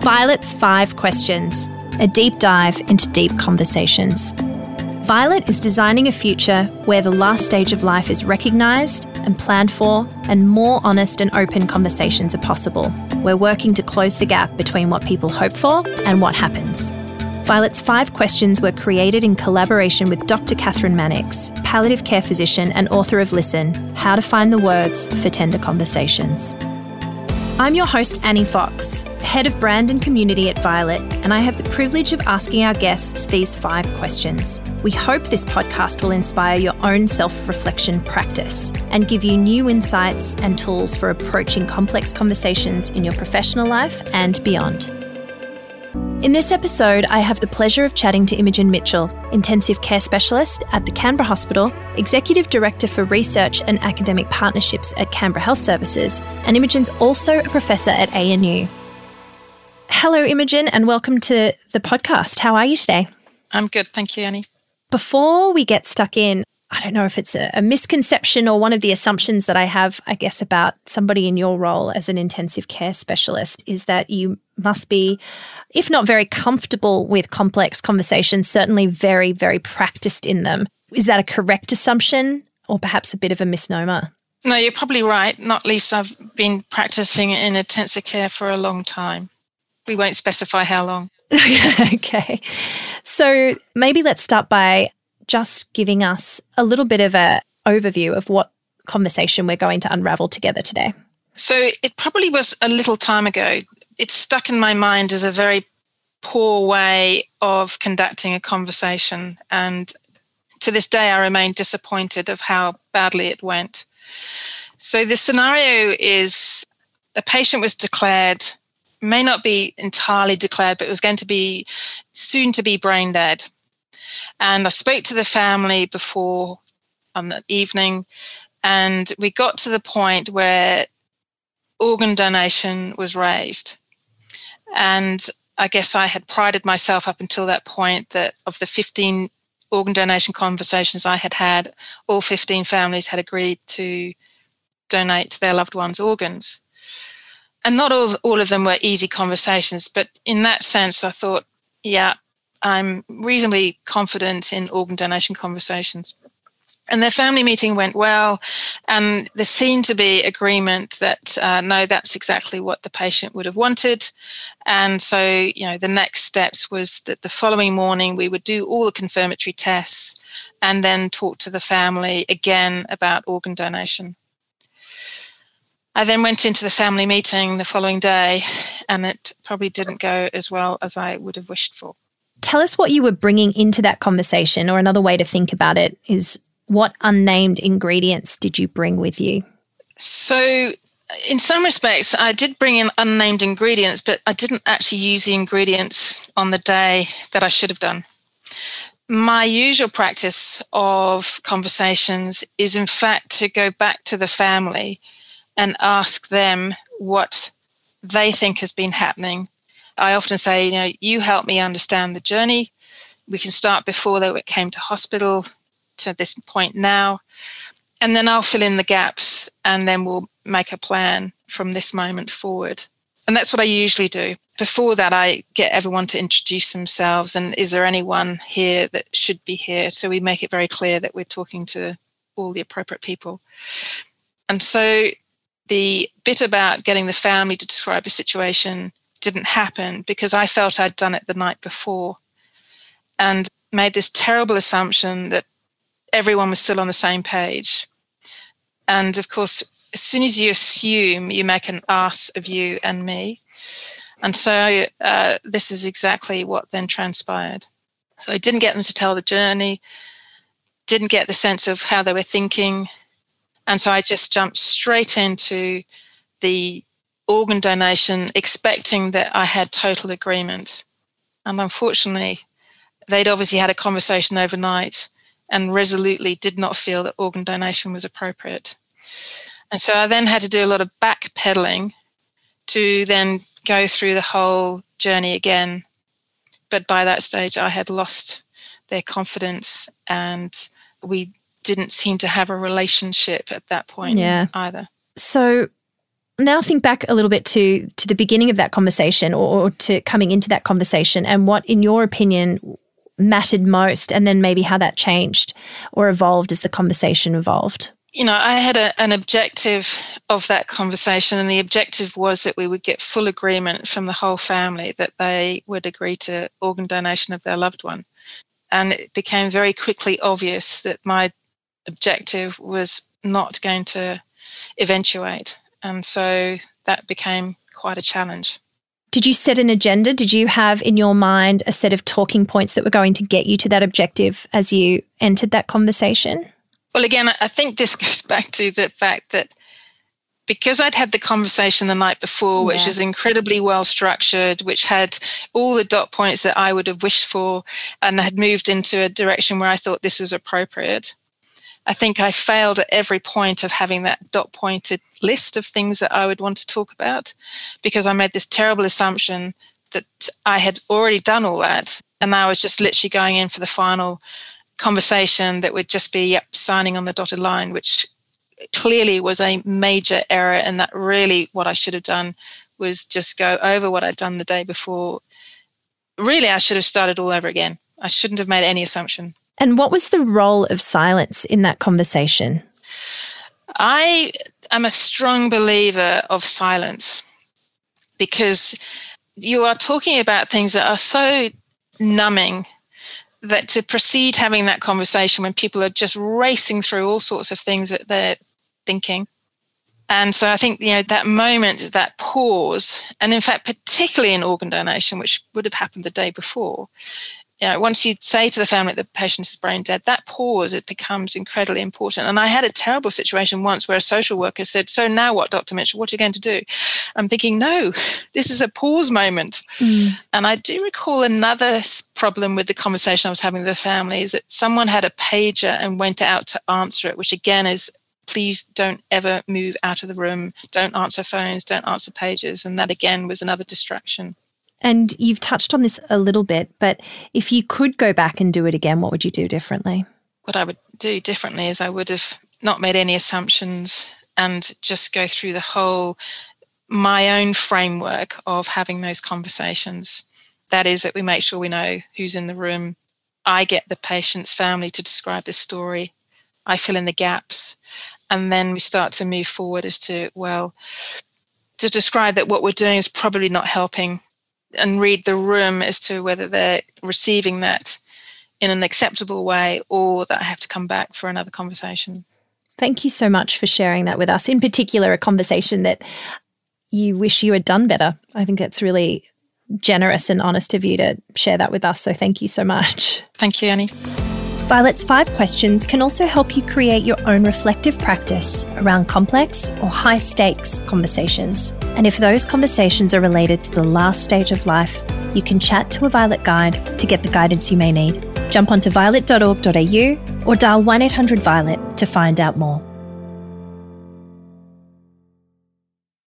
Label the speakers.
Speaker 1: Violet's Five Questions, a deep dive into deep conversations. Violet is designing a future where the last stage of life is recognised and planned for, and more honest and open conversations are possible. We're working to close the gap between what people hope for and what happens. Violet's five questions were created in collaboration with Dr. Kathryn Mannix, palliative care physician and author of Listen How to Find the Words for Tender Conversations. I'm your host, Annie Fox, head of brand and community at Violet, and I have the privilege of asking our guests these five questions. We hope this podcast will inspire your own self reflection practice and give you new insights and tools for approaching complex conversations in your professional life and beyond. In this episode, I have the pleasure of chatting to Imogen Mitchell, intensive care specialist at the Canberra Hospital, executive director for research and academic partnerships at Canberra Health Services, and Imogen's also a professor at ANU. Hello, Imogen, and welcome to the podcast. How are you today?
Speaker 2: I'm good, thank you, Annie.
Speaker 1: Before we get stuck in, I don't know if it's a, a, misconception or one of the assumptions that I have, I guess, about somebody in your role as an intensive care specialist is that you must be, if not very comfortable with complex conversations, certainly very, very practiced in them. Is that a correct assumption or perhaps a bit of a misnomer?
Speaker 2: No, you're probably right. Not least, I've been practicing in intensive care for a long time. We won't specify how long.
Speaker 1: okay. So maybe let's start by just giving us a little bit of an overview of what conversation we're going to unravel together today?
Speaker 2: So it probably was a little time ago. It stuck in my mind as a very poor way of conducting a conversation. And to this day, I remain disappointed of how badly it went. So the scenario is the patient was declared, may not be entirely declared, but was going to be soon to be brain dead. And I spoke to the family before on the evening, and we got to the point where organ donation was raised. And I guess I had prided myself up until that point that of the 15 organ donation conversations I had had, all 15 families had agreed to donate to their loved ones' organs. And not all, all of them were easy conversations, but in that sense, I thought, yeah, I'm reasonably confident in organ donation conversations. And their family meeting went well, and there seemed to be agreement that uh, no, that's exactly what the patient would have wanted. And so, you know, the next steps was that the following morning we would do all the confirmatory tests and then talk to the family again about organ donation. I then went into the family meeting the following day, and it probably didn't go as well as I would have wished for.
Speaker 1: Tell us what you were bringing into that conversation, or another way to think about it is what unnamed ingredients did you bring with you?
Speaker 2: So, in some respects, I did bring in unnamed ingredients, but I didn't actually use the ingredients on the day that I should have done. My usual practice of conversations is, in fact, to go back to the family and ask them what they think has been happening I often say, you know, you help me understand the journey. We can start before they came to hospital to this point now. And then I'll fill in the gaps and then we'll make a plan from this moment forward. And that's what I usually do. Before that, I get everyone to introduce themselves and is there anyone here that should be here? So we make it very clear that we're talking to all the appropriate people. And so the bit about getting the family to describe a situation didn't happen because I felt I'd done it the night before and made this terrible assumption that everyone was still on the same page. And of course, as soon as you assume, you make an ass of you and me. And so uh, this is exactly what then transpired. So I didn't get them to tell the journey, didn't get the sense of how they were thinking. And so I just jumped straight into the organ donation expecting that I had total agreement. And unfortunately, they'd obviously had a conversation overnight and resolutely did not feel that organ donation was appropriate. And so I then had to do a lot of backpedaling to then go through the whole journey again. But by that stage, I had lost their confidence and we didn't seem to have a relationship at that point
Speaker 1: yeah.
Speaker 2: either.
Speaker 1: So now think back a little bit to to the beginning of that conversation or, or to coming into that conversation and what in your opinion mattered most and then maybe how that changed or evolved as the conversation evolved
Speaker 2: you know, I had a, an objective of that conversation, and the objective was that we would get full agreement from the whole family that they would agree to organ donation of their loved one. And it became very quickly obvious that my objective was not going to eventuate. And so that became quite a challenge.
Speaker 1: Did you set an agenda? Did you have in your mind a set of talking points that were going to get you to that objective as you entered that conversation?
Speaker 2: Well, again, I think this goes back to the fact that because I'd had the conversation the night before, which yeah. is incredibly well structured, which had all the dot points that I would have wished for, and had moved into a direction where I thought this was appropriate. I think I failed at every point of having that dot pointed list of things that I would want to talk about because I made this terrible assumption that I had already done all that. And I was just literally going in for the final conversation that would just be yep, signing on the dotted line, which clearly was a major error. And that really what I should have done was just go over what I'd done the day before. Really, I should have started all over again. I shouldn't have made any assumption.
Speaker 1: And what was the role of silence in that conversation?
Speaker 2: I am a strong believer of silence because you are talking about things that are so numbing that to proceed having that conversation when people are just racing through all sorts of things that they're thinking. And so I think, you know, that moment, that pause, and in fact, particularly in organ donation, which would have happened the day before, you know, once you say to the family that the patient is brain dead, that pause, it becomes incredibly important. And I had a terrible situation once where a social worker said, So now what, Dr. Mitchell? What are you going to do? I'm thinking, No, this is a pause moment. Mm. And I do recall another problem with the conversation I was having with the family is that someone had a pager and went out to answer it, which again is please don't ever move out of the room, don't answer phones, don't answer pages. And that again was another distraction.
Speaker 1: And you've touched on this a little bit, but if you could go back and do it again, what would you do differently?
Speaker 2: What I would do differently is I would have not made any assumptions and just go through the whole my own framework of having those conversations. That is that we make sure we know who's in the room. I get the patient's family to describe the story. I fill in the gaps. And then we start to move forward as to, well, to describe that what we're doing is probably not helping and read the room as to whether they're receiving that in an acceptable way or that I have to come back for another conversation.
Speaker 1: Thank you so much for sharing that with us. In particular, a conversation that you wish you had done better. I think that's really generous and honest of you to share that with us. So thank you so much.
Speaker 2: Thank you, Annie.
Speaker 1: Violet's five questions can also help you create your own reflective practice around complex or high stakes conversations. And if those conversations are related to the last stage of life, you can chat to a Violet guide to get the guidance you may need. Jump onto violet.org.au or dial 1 800 Violet to find out more.